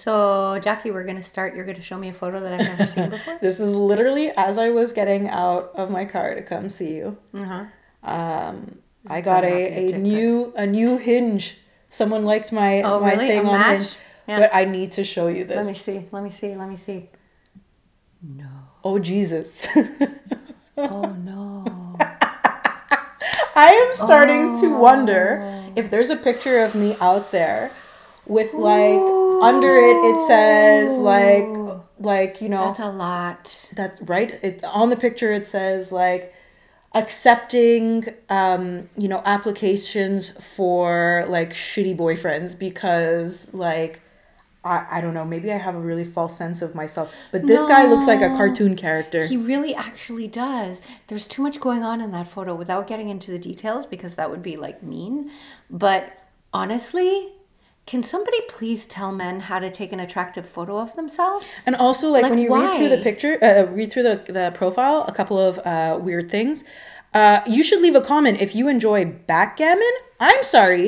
So, Jackie, we're going to start. You're going to show me a photo that I've never seen before. This is literally as I was getting out of my car to come see you. Uh-huh. Um, I got a, a a new a new hinge. Someone liked my Oh, my really? thing A on match? Hinge, Yeah. but I need to show you this. Let me see. Let me see. Let me see. No. Oh Jesus! Oh, no. I am starting to wonder Oh. if there's a picture of me out there with like under it it says like like you know That's a lot. That's right. It on the picture it says like accepting um you know applications for like shitty boyfriends because like I, I don't know maybe I have a really false sense of myself but this guy looks like a cartoon character He really actually does. There's too much going on in that photo without getting into the details because that would be like mean. But honestly, can somebody please tell men how to take an attractive photo of themselves? and also like, Like, when you read through the picture uh, read through the, the profile a couple of uh, weird things uh, you should leave a comment if you enjoy backgammon I'm sorry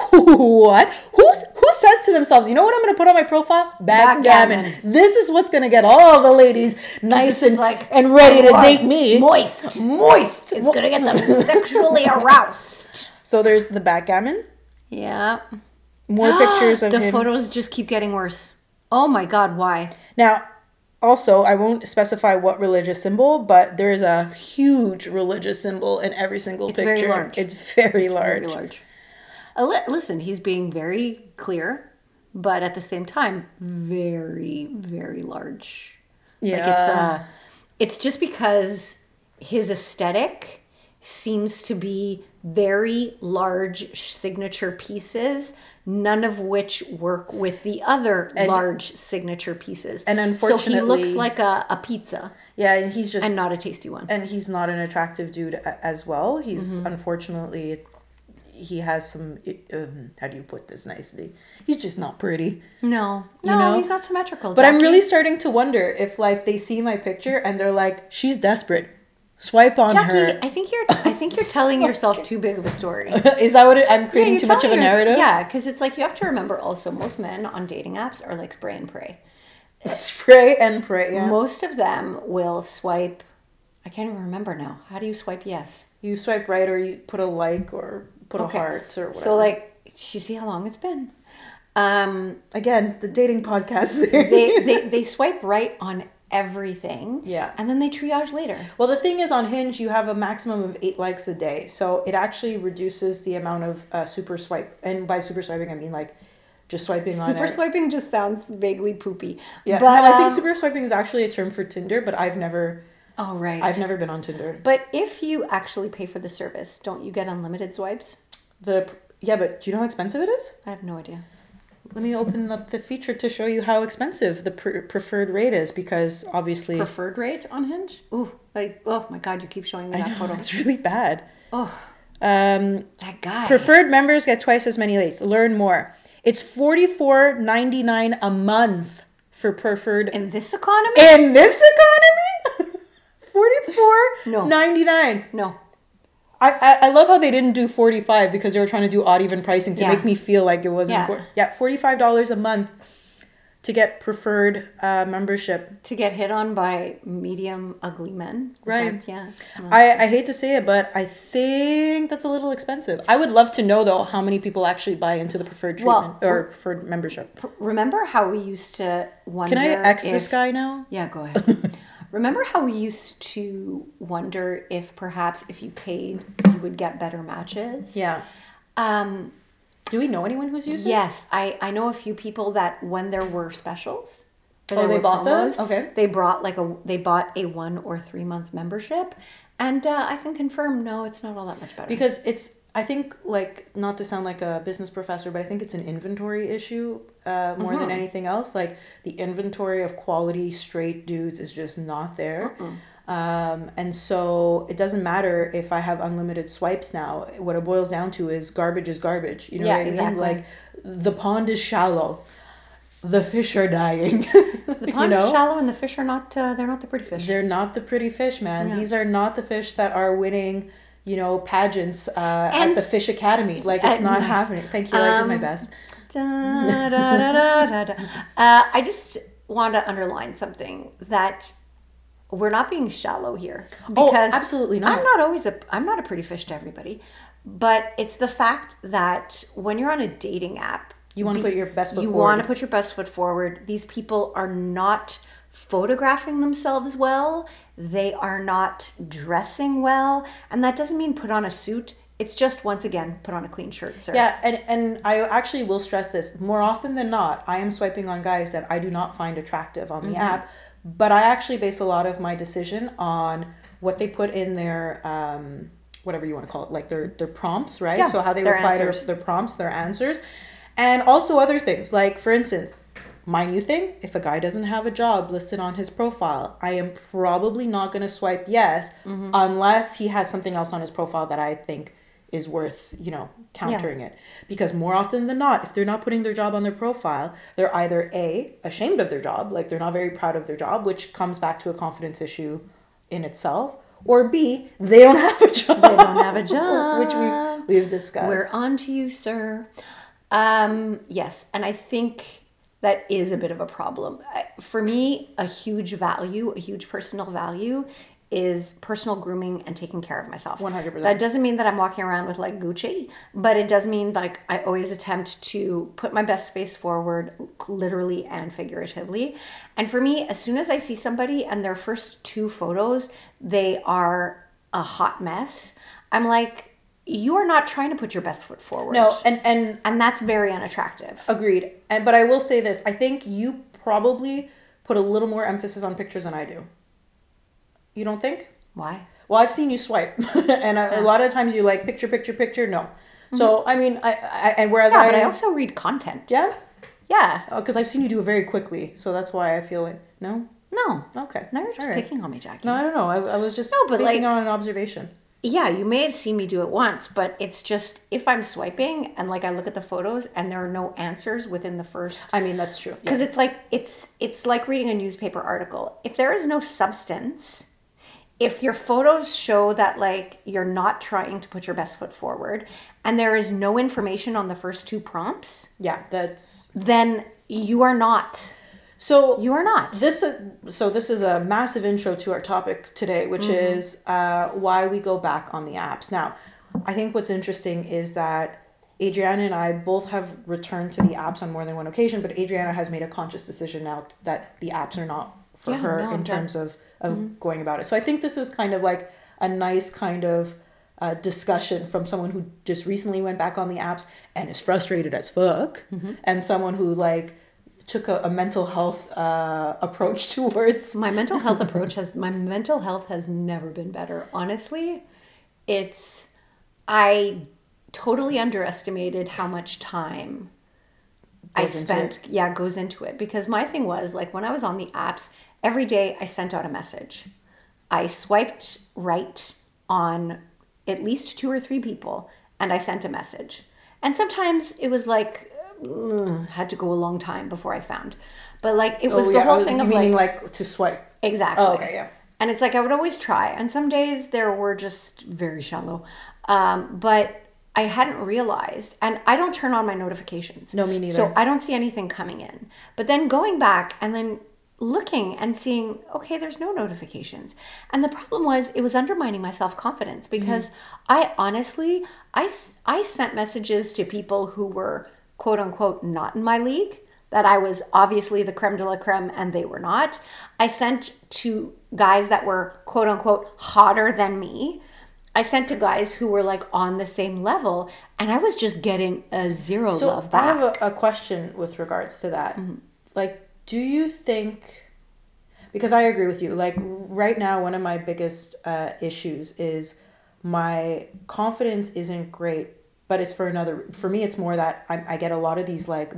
what? Who's who says to themselves, you know what I'm gonna put on my profile? Backgammon. Backgammon. This is what's gonna get all the ladies nice and like and ready to date me. Moist. Moist. It's gonna get them sexually aroused. So there's the backgammon. Yeah. More pictures of the him. photos just keep getting worse. Oh my god, why? Now, also, I won't specify what religious symbol, but there is a huge religious symbol in every single It's picture. very large. It's very large. Very large. Uh, li- listen, he's being very clear, but at the same time, very, very large. Like it's uh it's just because his aesthetic seems to be very large signature pieces, none of which work with the other large signature pieces. and unfortunately, so he looks like a, a pizza Yeah, and he's just and not a tasty one. and he's not an attractive dude as well. He's Mm-hmm. unfortunately he has some um, how do you put this nicely? He's just not pretty. No, no, know? he's not symmetrical. But I'm really starting to wonder if like they see my picture and they're like, she's desperate. Swipe on Jackie, her. I think you're I think you're telling yourself too big of a story. Is that what it, I'm creating you're too much of a narrative? Yeah, because it's like you have to remember also most men on dating apps are like spray and pray. Spray and pray. Yeah. Most of them will swipe. I can't even remember now. How do you swipe yes? You swipe right or you put a like or put a heart or whatever. So like, you see how long it's been. Um, again, the dating podcast they, they they swipe right on everything. Yeah. and then they triage later. Well, the thing is, on Hinge, you have a maximum of eight likes a day, so it actually reduces the amount of uh, super swipe. And by super swiping, I mean like just swiping on Super it. swiping just sounds vaguely poopy. Yeah, but no, I think um, super swiping is actually a term for Tinder, but I've never, Oh right. I've never been on Tinder. But if you actually pay for the service, don't you get unlimited swipes? The yeah, but do you know how expensive it is? I have no idea. Let me open up the feature to show you how expensive the pre- preferred rate is, because obviously, Preferred rate on Hinge? Ooh, like oh my god, you keep showing me that know, photo. it's really bad. Oh, Um, that guy. Preferred members get twice as many dates. Learn more. It's forty four ninety nine a month for preferred in this economy? in this economy. forty four No. ninety nine. no. I, I I love how they didn't do forty five because they were trying to do odd even pricing to Yeah. make me feel like it wasn't. Yeah. For, yeah, forty five dollars a month to get preferred uh, membership. To get hit on by medium ugly men. Is Right. that- yeah. No. I, I hate to say it, but I think that's a little expensive. I would love to know though how many people actually buy into the preferred Well, treatment or preferred membership. Remember how we used to wonder Can I X this guy now? Yeah, go ahead. Remember how we used to wonder if perhaps if you paid, you would get better matches? Yeah. Um, Do we know anyone who's used yes, I, I know a few people that when there were specials, or Oh, there they were bought those? Okay. They brought like a they bought a one or three month membership, and uh, I can confirm no, it's not all that much better. Because it's, I think, like, not to sound like a business professor, but I think it's an inventory issue uh, more than anything else. Like, the inventory of quality straight dudes is just not there. Um, and so it doesn't matter if I have unlimited swipes now. What it boils down to is garbage is garbage. You know Yeah, what I exactly. mean? Like, the pond is shallow. The fish are dying. the pond is shallow and the fish are not uh, they're not the pretty fish. They're not the pretty fish, man. Yeah. These are not the fish that are winning, you know, pageants uh, at the Fish Academy. Like it's not happening. Thank you. I did my Um, best. Da, da, da, da, da, da. Uh, I just want to underline something that we're not being shallow here Oh, absolutely not. I'm not always a I'm not a pretty fish to everybody, but it's the fact that when you're on a dating app, You wanna put your best foot you forward. want to put your best foot forward. These people are not photographing themselves well. They are not dressing well, and that doesn't mean put on a suit. It's just once again put on a clean shirt, sir. Yeah, and and I actually will stress this more often than not. I am swiping on guys that I do not find attractive on the Mm-hmm. app, but I actually base a lot of my decision on what they put in their um, whatever you want to call it, like their their prompts, right? Yeah, so how they reply to their prompts, their answers, and also other things. Like for instance, my new thing: if a guy doesn't have a job listed on his profile, I am probably not going to swipe yes Mm-hmm. unless he has something else on his profile that I think is worth you know countering it because more often than not if they're not putting their job on their profile they're either a ashamed of their job like they're not very proud of their job which comes back to a confidence issue in itself or b they don't have a job They don't have a job. which we've we've discussed We're on to you, sir. Um, yes, and I think that is a bit of a problem. For me, a huge value, a huge personal value is personal grooming and taking care of myself. 100%. That doesn't mean that I'm walking around with like Gucci, but it does mean like I always attempt to put my best face forward, literally and figuratively. And for me, as soon as I see somebody and their first two photos, they are a hot mess, I'm like, you are not trying to put your best foot forward. no and and And that's very unattractive. agreed and but i will say this i think you probably put a little more emphasis on pictures than i do you don't think Why? Well, I've seen you swipe, and a, a lot of times you like picture, picture, picture. No, so I mean, I, I and whereas Mm-hmm. Yeah, I, but I also read content. yeah, Yeah. because I've seen you do it very quickly, so that's why I feel like no, No. okay, Now you're just right. picking on me, Jackie. No, I don't know. I, I was just No, but, basing like- on an observation. Yeah, you may have seen me do it once, but it's just if I'm swiping and like I look at the photos and there are no answers within the first I mean, that's true. Yeah. because it's like it's it's like reading a newspaper article. If there is no substance, if your photos show that like you're not trying to put your best foot forward and there is no information on the first two prompts, Yeah, that's then you are not. So. You are not. This so this is a massive intro to our topic today, which Mm-hmm. is uh, why we go back on the apps. Now, I think what's interesting is that Adriana and I both have returned to the apps on more than one occasion, but Adriana has made a conscious decision now that the apps are not for Yeah, her no, in terms of of going about it. So I think this is kind of like a nice kind of uh, discussion from someone who just recently went back on the apps and is frustrated as fuck, and someone who like took a, a mental health uh, approach towards my mental health approach has my mental health has never been better. Honestly it's i totally underestimated how much time i Goes into spent yeah goes into it. Because my thing was like when i was on the apps every day i sent out a message. I swiped right on at least two or three people and i sent a message. And sometimes it was like mm, had to go a long time before i found but like it was Oh, the yeah, whole uh, thing you of meaning like like to swipe. Exactly. Oh, okay, yeah. And it's like I would always try, and some days there were just very shallow, um, but I hadn't realized, and I don't turn on my notifications. No, me neither. So I don't see anything coming in. But then going back and then looking and seeing, okay, there's no notifications, and the problem was it was undermining my self confidence because I honestly, I, I sent messages to people who were quote unquote not in my league that I was obviously the creme de la creme and they were not. I sent to guys that were quote unquote hotter than me. I sent to guys who were like on the same level and I was just getting a zero So love back. I have a, a question with regards to that. Like, do you think? Because I agree with you. Like right now, one of my biggest uh, issues is my confidence isn't great, but it's for another. For me, it's more that I, I get a lot of these like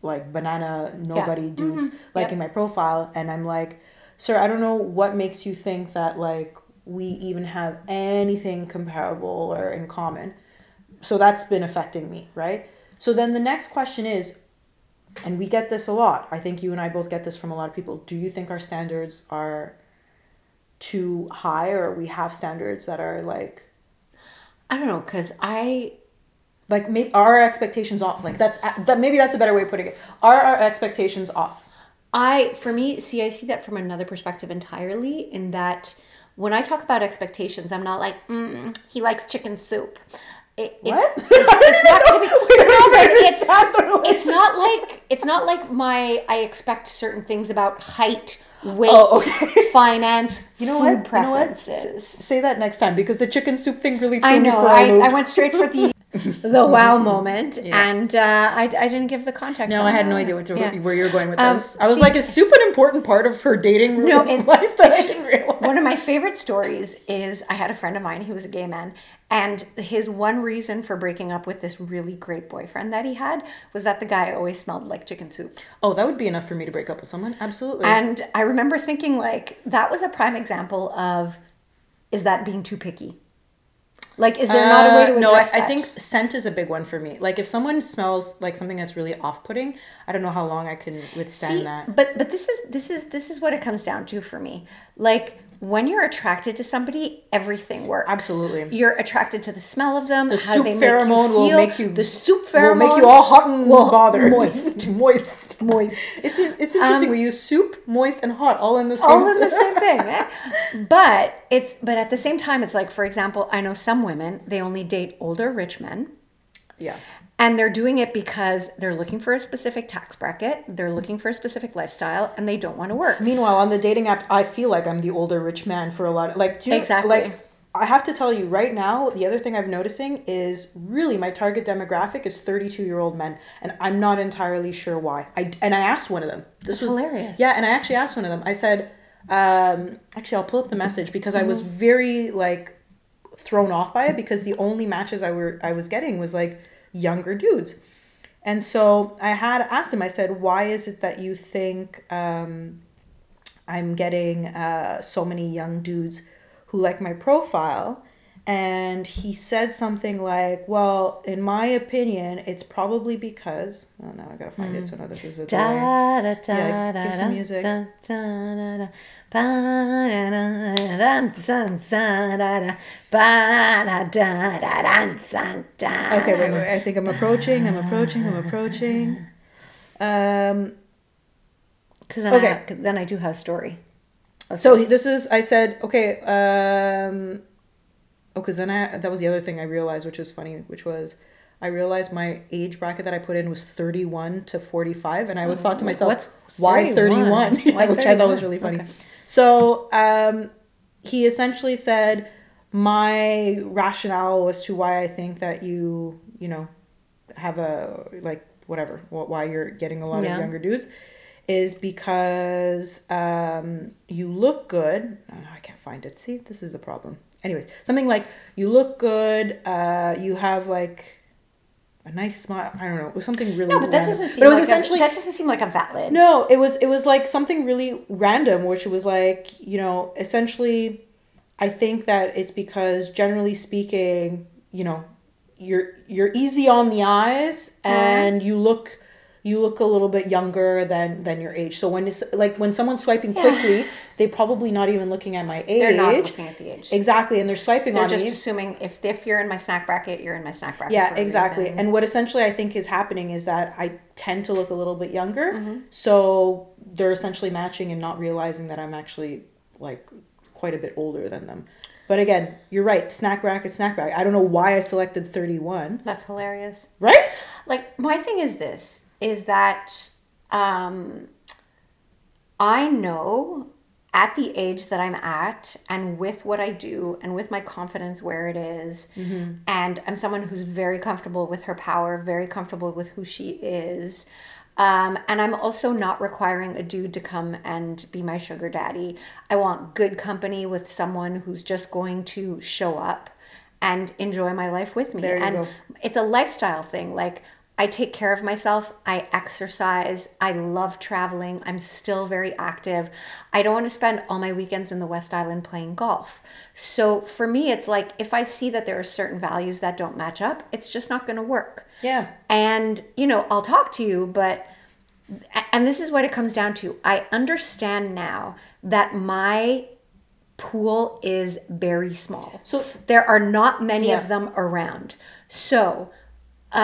like banana nobody dudes mm-hmm. liking my profile, and I'm like, sir, I don't know what makes you think that like we even have anything comparable or in common. So that's been affecting me right? So then the next question is and we get this a lot i think you and i both get this from a lot of people do you think our standards are too high or we have standards that are like I don't know cuz I Like maybe are our expectations off? Like that's that maybe that's a better way of putting it. Are our expectations off? I, for me, see, I see that from another perspective entirely. In that, when I talk about expectations, I'm not like, mm, he likes chicken soup. It, What? It's, it's not gonna be, We don't no, even but it's, understand the relationship. it's not like it's not like my I expect certain things about height, weight, Oh, okay. finance, You know food what? You know what? preferences. Say that next time because the chicken soup thing really threw I me know. for a I. I went straight for the the wow moment, and uh, I, I didn't give the context. No, I had that. no idea what to, Yeah. where you were going with Um, this. I was see- like, is super an important part of her dating No, life it's, that it's just, didn't realize? one of my favorite stories is I had a friend of mine who was a gay man, and his one reason for breaking up with this really great boyfriend that he had was that the guy always smelled like chicken soup. Oh, that would be enough for me to break up with someone. Absolutely. And I remember thinking like that was a prime example of is that being too picky? Like, is there not a way to Uh, no, I, address I think scent is a big one for me. Like if someone smells like something that's really off-putting, I don't know how long I can withstand See, that. But but this is this is this is what it comes down to for me. Like when you're attracted to somebody, everything works. Absolutely. You're attracted to the smell of them. The how soup they make pheromone will make you The soup pheromone will make you all hot and will- bothered. moist. moist. Moist. It's it's interesting. Um, we use soup, moist, and hot all in the same. all in the same thing. eh? But it's but at the same time, it's like for example, I know some women they only date older rich men. Yeah. And they're doing it because they're looking for a specific tax bracket, they're looking for a specific lifestyle, and they don't want to work. Meanwhile, on the dating app, I feel like I'm the older rich man for a lot. Of, like you Exactly. Like I have to tell you right now, the other thing I'm noticing is really my target demographic is 32 year old men, and I'm not entirely sure why. I and I asked one of them. This That's was hilarious. Yeah, and I actually asked one of them. I said, um, actually, I'll pull up the message because I was Mm-hmm. very like thrown off by it because the only matches I were I was getting was like younger dudes. And so I had asked him, I said, why is it that you think um, I'm getting uh, so many young dudes who like my profile and he said something like, "Well, in my opinion, it's probably because." Oh no, I gotta find mm. it. So no, this is a da, da, da, yeah, give some music. Da, da, da, Okay, wait, wait. I think I'm approaching. I'm approaching. I'm approaching. Um, because then, okay. I have, then I do have a story. So this is I said okay. Um, oh, because then I that was the other thing I realized, which was funny, which was I realized my age bracket that I put in was thirty one to forty five, and I would thought to myself, What's why 31? one? Which I thought was really funny. Okay. So um, he essentially said my rationale as to why I think that you you know have a like whatever why you're getting a lot Yeah. of younger dudes is because um, you look good. Oh, no, I can't find it. See, this is the problem. Anyways, something like you look good. Uh, you have like a nice smile. I don't know. It was something really. No, but that random. doesn't seem But it was like essentially a, that doesn't seem like a valid. no. It was it was like something really random, which was like you know essentially, I think that it's because generally speaking, you know, you're you're easy on the eyes and you look you look a little bit younger than than your age. So when it's like when someone's swiping quickly, they're probably not even looking at my age. They're not looking at the age. Exactly, and they're swiping. They're just me. assuming if if you're in my snack bracket, you're in my snack bracket. Yeah, exactly. And what essentially I think is happening is that I tend to look a little bit younger. Mm-hmm. So they're essentially matching and not realizing that I'm actually like quite a bit older than them. But again, you're right. Snack bracket, snack bracket. I don't know why I selected 31. That's hilarious. Right? Like my thing is this is that um I know at the age that I'm at and with what I do and with my confidence where it is, and I'm someone who's very comfortable with her power, very comfortable with who she is. Um, and I'm also not requiring a dude to come and be my sugar daddy. I want good company with someone who's just going to show up and enjoy my life with me. And go. it's a lifestyle thing. Like I take care of myself, I exercise, I love traveling, I'm still very active. I don't want to spend all my weekends in the West Island playing golf. So for me, it's like if I see that there are certain values that don't match up, it's just not going to work. Yeah. And, you know, I'll talk to you, but, and this is what it comes down to. I understand now that my pool is very small. So- there are not many Yeah. of them around. So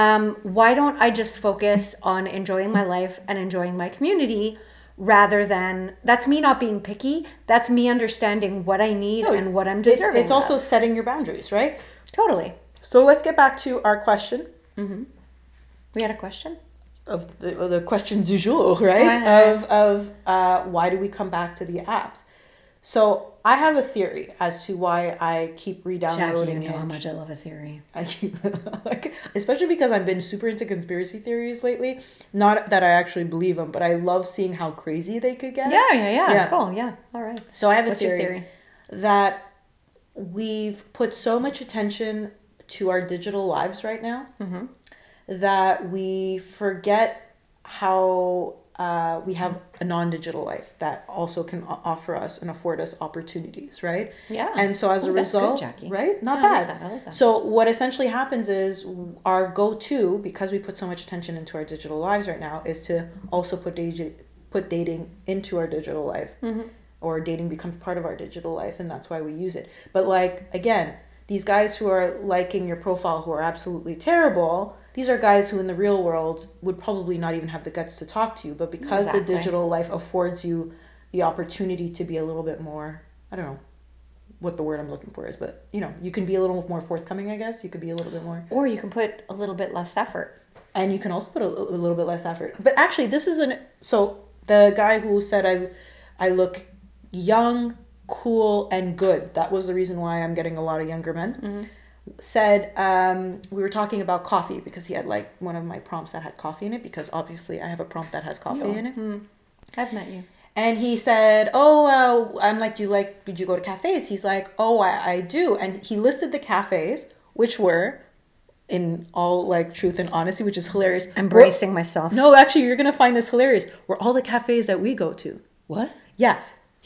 um, why don't I just focus on enjoying my life and enjoying my community rather than that's me not being picky. That's me understanding what I need No, and what I'm It's, deserving. it's also of. setting your boundaries, right? totally. So let's get back to our question We had a question. of the, the question du jour, right? Right. Of of uh, why do we come back to the apps? So I have a theory as to why I keep Jackie, you re-downloading know how much I love a theory. I keep like, especially because I've been super into conspiracy theories lately. Not that I actually believe them, but I love seeing how crazy they could get. Yeah, yeah, yeah. Yeah. Cool. Yeah. All right. So I have a What's theory, theory? that we've put so much attention to our digital lives right now Mm-hmm. that we forget how uh, we have a non-digital life that also can offer us and afford us opportunities, right? Yeah. And so as Ooh, a good, result, Jackie. right? Not Yeah, like bad. like that. So what essentially happens is our go-to because we put so much attention into our digital lives right now is to also put dating put dating into our digital life Mm-hmm. or dating becomes part of our digital life and that's why we use it but like again these guys who are liking your profile who are absolutely terrible these are guys who in the real world would probably not even have the guts to talk to you but because Exactly. the digital life affords you the opportunity to be a little bit more i don't know what the word i'm looking for is but you know you can be a little more forthcoming i guess you could be a little bit more Or you can put a little bit less effort. and you can also put a, a little bit less effort. But actually, this is an so the guy who said I, I look young, cool, and good. That was the reason why I'm getting a lot of younger men. Said um, we were talking about coffee because he had like one of my prompts that had coffee in it because obviously I have a prompt that has coffee Yeah. in it. I've met you. And he said, "Oh, uh, I'm like, do you like? Did you go to cafes?" He's like, "Oh, I, I do." And he listed the cafes, which were, in all like truth and honesty, which is hilarious. I'm were- bracing myself. No, actually, you're gonna find this hilarious. Were all the cafes that we go to? What? Yeah,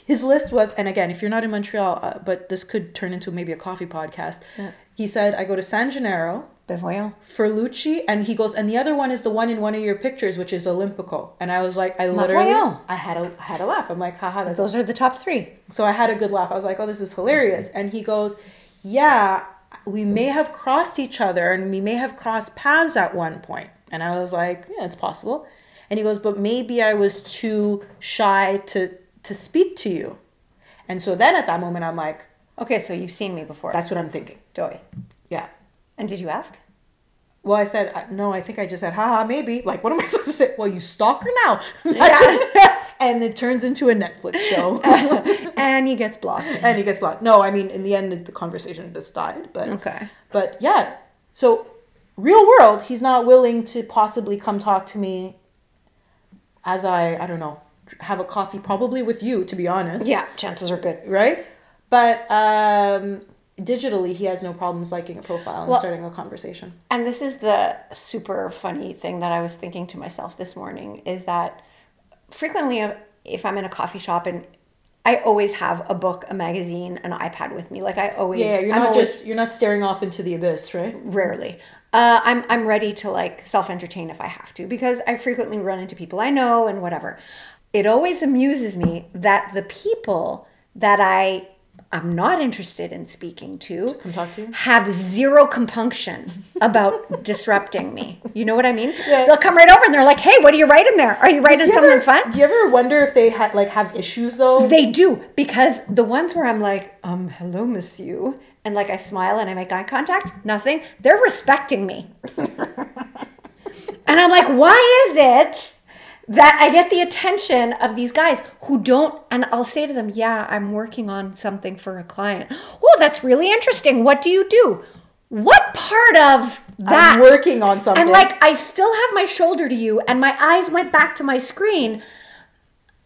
his list was, and again, if you're not in Montreal, uh, but this could turn into maybe a coffee podcast. Yeah. He said, "I go to San Gennaro." Bevoyant. Ferlucci, and he goes, and the other one is the one in one of your pictures, which is Olimpico. And I was like, I literally. I had a, I had a laugh. I'm like, haha, that's Those are the top three. so I had a good laugh. I was like, oh, this is hilarious. And he goes, yeah, we may have crossed each other and we may have crossed paths at one point. And I was like, yeah, it's possible. And he goes, but maybe I was too shy to to speak to you. And so then at that moment, I'm like, Okay, so you've seen me before. that's what I'm thinking. Joey. Yeah. And did you ask? Well, I said, no, I think I just said, haha, maybe. Like, what am I supposed to say? Well, you stalker now. Yeah. and it turns into a Netflix show. and he gets blocked. and he gets blocked. No, I mean, in the end, the conversation just died. But Okay. but yeah. So real world, he's not willing to possibly come talk to me as I I don't know have a coffee probably with you to be honest. Yeah, chances are good. Right. But um, digitally, he has no problems liking a profile and Well- starting a conversation. And this is the super funny thing that I was thinking to myself this morning is that frequently, uh, if I'm in a coffee shop and I always have a book, a magazine, an iPad with me. Like I always, Yeah, you're I'm not always- just you're not staring off into the abyss, right? rarely. Uh, I'm I'm ready to like self entertain if I have to because I frequently run into people I know and whatever. It always amuses me that the people that I I'm not interested in speaking to Come talk to you. have zero compunction about disrupting me. You know what I mean? Yeah. They'll come right over and they're like, "Hey, what are you writing there? Are you writing Do you something ever- fun?" Do you ever wonder if they had like have issues though? They do because the ones where I'm like, um, hello, miss you," and like I smile and I make eye contact, nothing. They're respecting me, and I'm like, why is it that I get the attention of these guys who don't? And I'll say to them, yeah, I'm working on something for a client. Oh, that's really interesting. What do you do? What part of that? I'm working on something. And like, I still have my shoulder to you, and my eyes went back to my screen.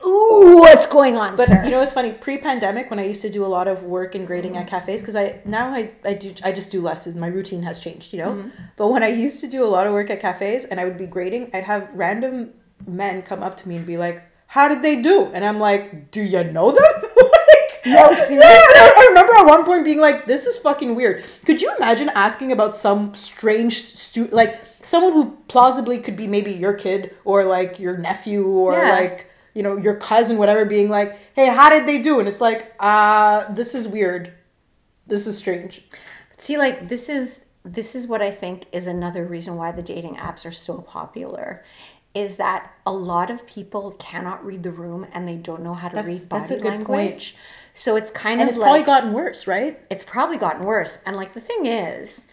Ooh, what's going on, But sir? you know, it's funny. Pre-pandemic, when I used to do a lot of work and grading mm-hmm. at cafes, because I now I, I do I just do less. My routine has changed, you know. Mm-hmm. But when I used to do a lot of work at cafes and I would be grading, I'd have random men come up to me and be like, "How did they do?" And I'm like, "Do you know them?" like, No, seriously? I I remember at one point being like, "This is fucking weird." Could you imagine asking about some strange stu like someone who plausibly could be maybe your kid or like your nephew or Yeah. like you know, your cousin, whatever, being like, hey, how did they do? And it's like, uh, this is weird. This is strange. See, like this is this is what I think is another reason why the dating apps are so popular is that a lot of people cannot read the room and they don't know how to That's- read body that's a good language. So it's kind of And of it's like probably gotten worse, right? it's probably gotten worse. And like the thing is,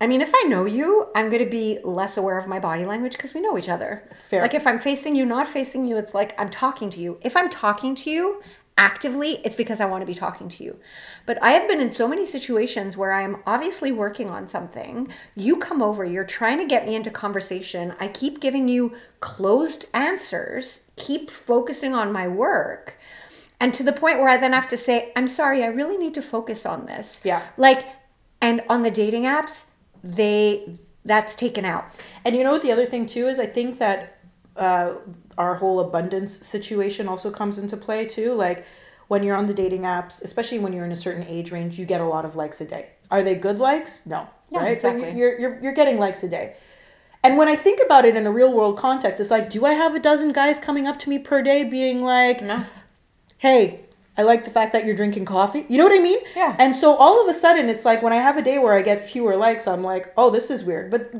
I mean, if I know you, I'm going to be less aware of my body language because we know each other. Fair. Like if I'm facing you, not facing you, it's like I'm talking to you. If I'm talking to you actively, it's because I want to be talking to you. But I have been in so many situations where I'm obviously working on something. You come over, you're trying to get me into conversation. I keep giving you closed answers, keep focusing on my work. And to the point where I then have to say, I'm sorry, I really need to focus on this. Yeah. Like, and on the dating apps, they, that's taken out. And you know what the other thing too is I think that uh, our whole abundance situation also comes into play too. Like when you're on the dating apps, especially when you're in a certain age range, you get a lot of likes a day. Are they good likes? No, Yeah, right? Exactly. you're you're you're getting likes a day. And when I think about it in a real world context, it's like, do I have a dozen guys coming up to me per day being like, No. hey, I like the fact that you're drinking coffee. You know what I mean? Yeah. And so all of a sudden, it's like when I have a day where I get fewer likes, I'm like, oh, this is weird. But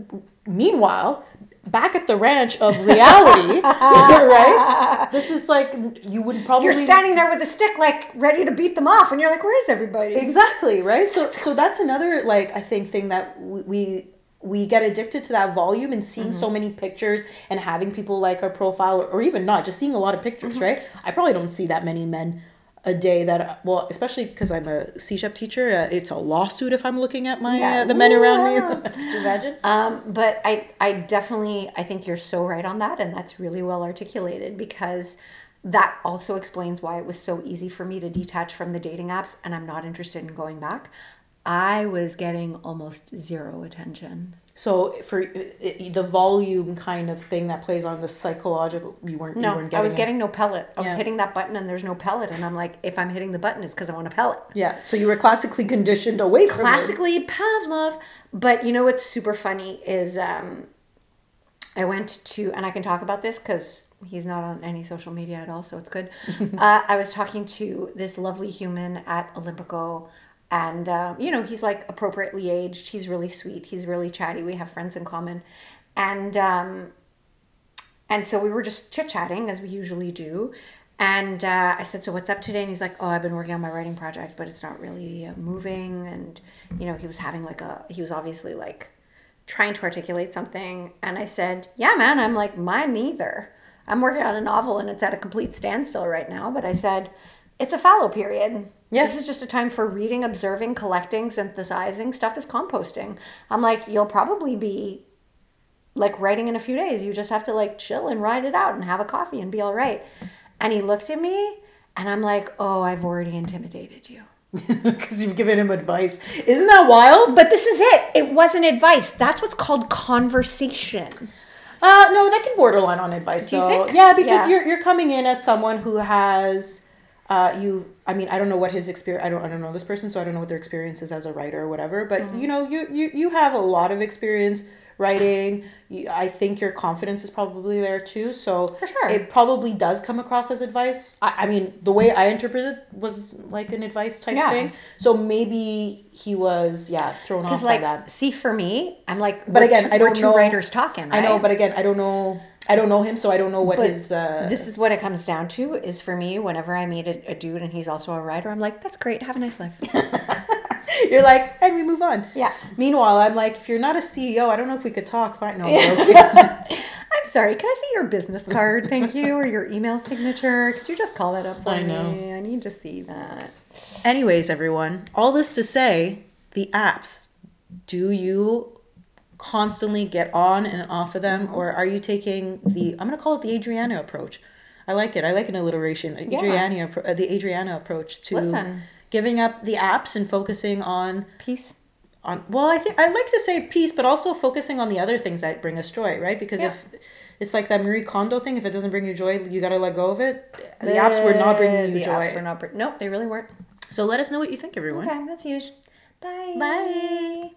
meanwhile, back at the ranch of reality, right? This is like you would probably You're standing there with a stick, like ready to beat them off, and you're like, "Where's everybody?" exactly right. So so that's another like I think thing that we. we get addicted to that volume and seeing so mm-hmm. many pictures and having people like our profile or, or even not just seeing a lot of pictures mm-hmm. right i probably don't see that many men a day that well especially because i'm a CEGEP teacher uh, it's a lawsuit if i'm looking at my Yeah. uh, the men around me Yeah. Could you imagine Um, but I, I definitely, I think you're so right on that, and that's really well articulated because that also explains why it was so easy for me to detach from the dating apps, and I'm not interested in going back. I was getting almost zero attention. So for uh, uh, the volume kind of thing that plays on the psychological you weren't you No, weren't I was it. getting no pellet. I was hitting that button, and there's no pellet, and I'm like, if I'm hitting the button, it's because I want a pellet. yeah so you were classically conditioned away from it. classically Pavlov. But you know what's super funny is um, I went to, and I can talk about this because he's not on any social media at all, so it's good. uh, I was talking to this lovely human at Olimpico, and uh, you know he's like appropriately aged. He's really sweet. He's really chatty. We have friends in common, and um, and so we were just chit chatting as we usually do. And uh, I said, So what's up today? And he's like, Oh, I've been working on my writing project, but it's not really uh, moving. And, you know, he was having like a, he was obviously like trying to articulate something. And I said, Yeah, man. I'm like, Mine neither. I'm working on a novel and it's at a complete standstill right now. But I said, It's a fallow period. Yes. This is just a time for reading, observing, collecting, synthesizing. Stuff is composting. I'm like, You'll probably be like writing in a few days. You just have to like chill and write it out and have a coffee and be all right. And he looked at me and I'm like, oh, I've already intimidated you. because you've given him advice isn't that wild But this is it. It wasn't advice. That's what's called conversation. Uh, no, that can borderline on advice Do you though. think? Yeah, because Yeah. you're you're coming in as someone who has, uh, you. I mean, I don't know what his experience. I don't. I don't know this person, so I don't know what their experience is as a writer or whatever. But Mm-hmm. you know, you you you have a lot of experience writing. You, I think your confidence is probably there too. So For sure. it probably does come across as advice. I, I mean, the way I interpreted it was like an advice type Yeah. thing. So maybe he was yeah thrown off Because by that. see, for me, I'm like, But again, two, I don't know. writers talking. I know, but again, I don't know. I don't know him, so I don't know what But his. Uh, this is what it comes down to. Is for me, whenever I meet a, a dude and he's also a writer, I'm like, that's great. Have a nice life. You're like, and we move on. Yeah. Meanwhile, I'm like, if you're not a CEO, I don't know if we could talk. Fine, no, I'm joking. I'm sorry. Can I see your business card? Thank you, or your email signature? Could you just call that up for I me? know. I need to see that. Anyways, everyone, all this to say, the apps. Do you constantly get on and off of them, or are you taking the? I'm gonna call it the Adriana approach. I like it. I like an alliteration. Adriana, appro- uh, the Adriana approach to Listen. giving up the apps and focusing on Peace. on well i think i like to say peace but also focusing on the other things that bring us joy right because Yeah. if it's like that marie kondo thing if it doesn't bring you joy you got to let go of it the apps were not bringing you the joy apps were not. Br- nope, they really weren't. so let us know what you think everyone Okay, that's huge. Bye. Bye.